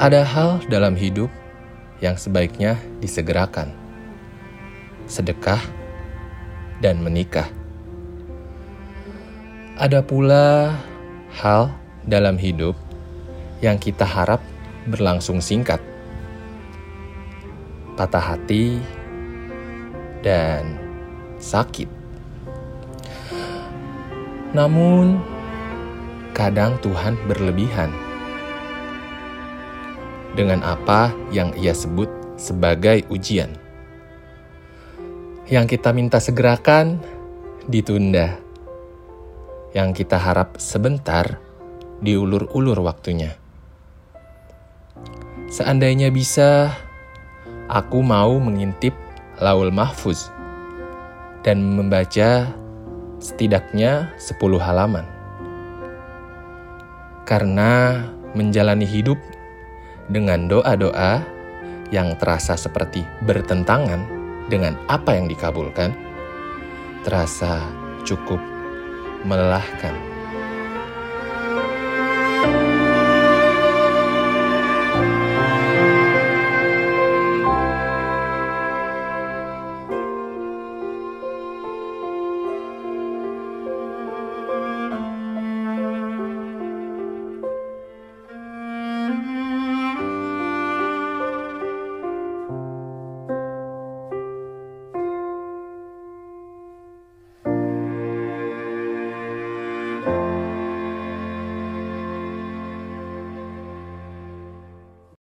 Ada hal dalam hidup yang sebaiknya disegerakan. Sedekah dan menikah. Ada pula hal dalam hidup yang kita harap berlangsung singkat. Patah hati dan sakit. Namun, kadang Tuhan berlebihan dengan apa yang ia sebut sebagai ujian. Yang kita minta segerakan ditunda. Yang kita harap sebentar diulur-ulur waktunya. Seandainya bisa, aku mau mengintip Laul Mahfuz dan membaca setidaknya 10 halaman. Karena menjalani hidup dengan doa-doa yang terasa seperti bertentangan dengan apa yang dikabulkan, terasa cukup melelahkan.